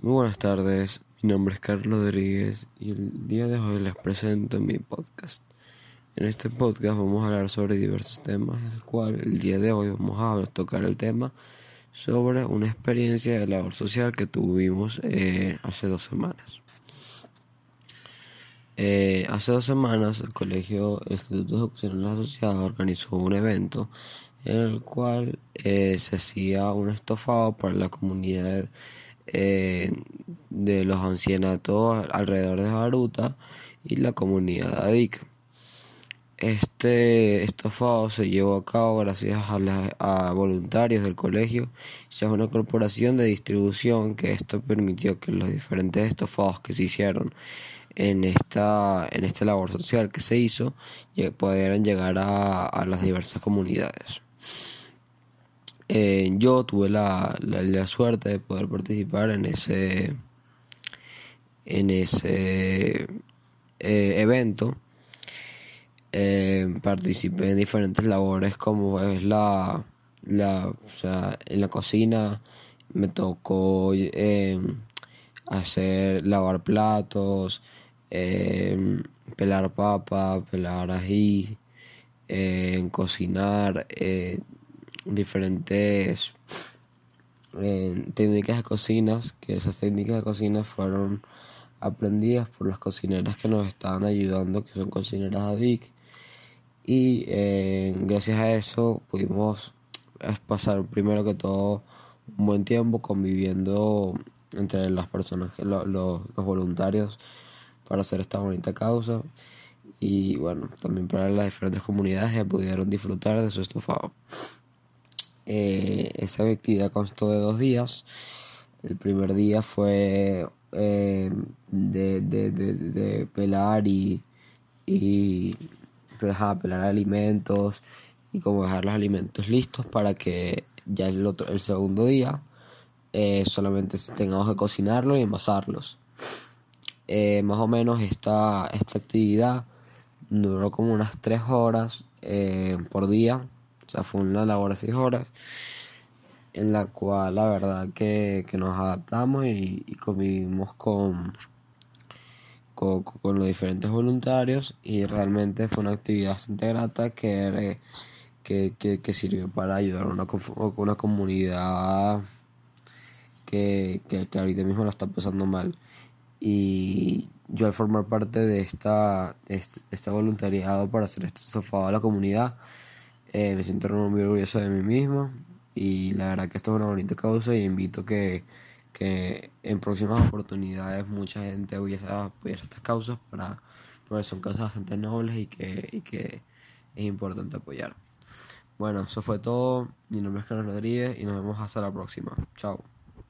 Muy buenas tardes, mi nombre es Carlos Rodríguez y el día de hoy les presento mi podcast. En este podcast vamos a hablar sobre diversos temas, el cual el día de hoy vamos a tocar el tema sobre una experiencia de labor social que tuvimos eh, hace dos semanas. Eh, hace dos semanas el Colegio Instituto de Educación Asociados organizó un evento en el cual eh, se hacía un estofado para la comunidad eh, de los ancianatos alrededor de Baruta y la comunidad de ADIC. Este estofado se llevó a cabo gracias a, voluntarios del colegio, ya es una corporación de distribución que esto permitió que los diferentes estofados que se hicieron en esta, en esta labor social que se hizo pudieran llegar a las diversas comunidades. Eh, yo tuve la, la, suerte de poder participar en ese en ese eh, evento. Eh, participé en diferentes labores como es la, la o sea, en la cocina me tocó hacer lavar platos pelar papa pelar ají cocinar diferentes eh, técnicas de cocinas, que esas técnicas de cocina fueron aprendidas por las cocineras que nos estaban ayudando, que son cocineras ADIC. Y eh, gracias a eso pudimos pasar primero que todo un buen tiempo conviviendo entre las personas, los, los voluntarios para hacer esta bonita causa. Y bueno, también para las diferentes comunidades que pudieron disfrutar de su estofado. Eh, esa actividad constó de dos días. El primer día fue eh, de, pelar y, y pues, pelar alimentos y como dejar los alimentos listos para que ya el, otro, el segundo día eh, solamente tengamos que cocinarlos y envasarlos. más o menos esta, esta actividad duró como unas tres horas por día o sea, fue una labor seis horas en la cual la verdad que, nos adaptamos y, convivimos con, con, los diferentes voluntarios y realmente fue una actividad bastante grata que, que, sirvió para ayudar a una, una comunidad que, que, ahorita mismo la está pasando mal. Y yo al formar parte de esta, de este, este voluntariado para hacer este sofá a la comunidad, eh, me siento muy orgulloso de mí mismo y la verdad que esto es una bonita causa y invito que, que en próximas oportunidades mucha gente a apoyar estas causas para, porque son causas bastante nobles y que, y que es importante apoyar. Bueno, eso fue todo. Mi nombre es Carlos Rodríguez y nos vemos hasta la próxima. Chao.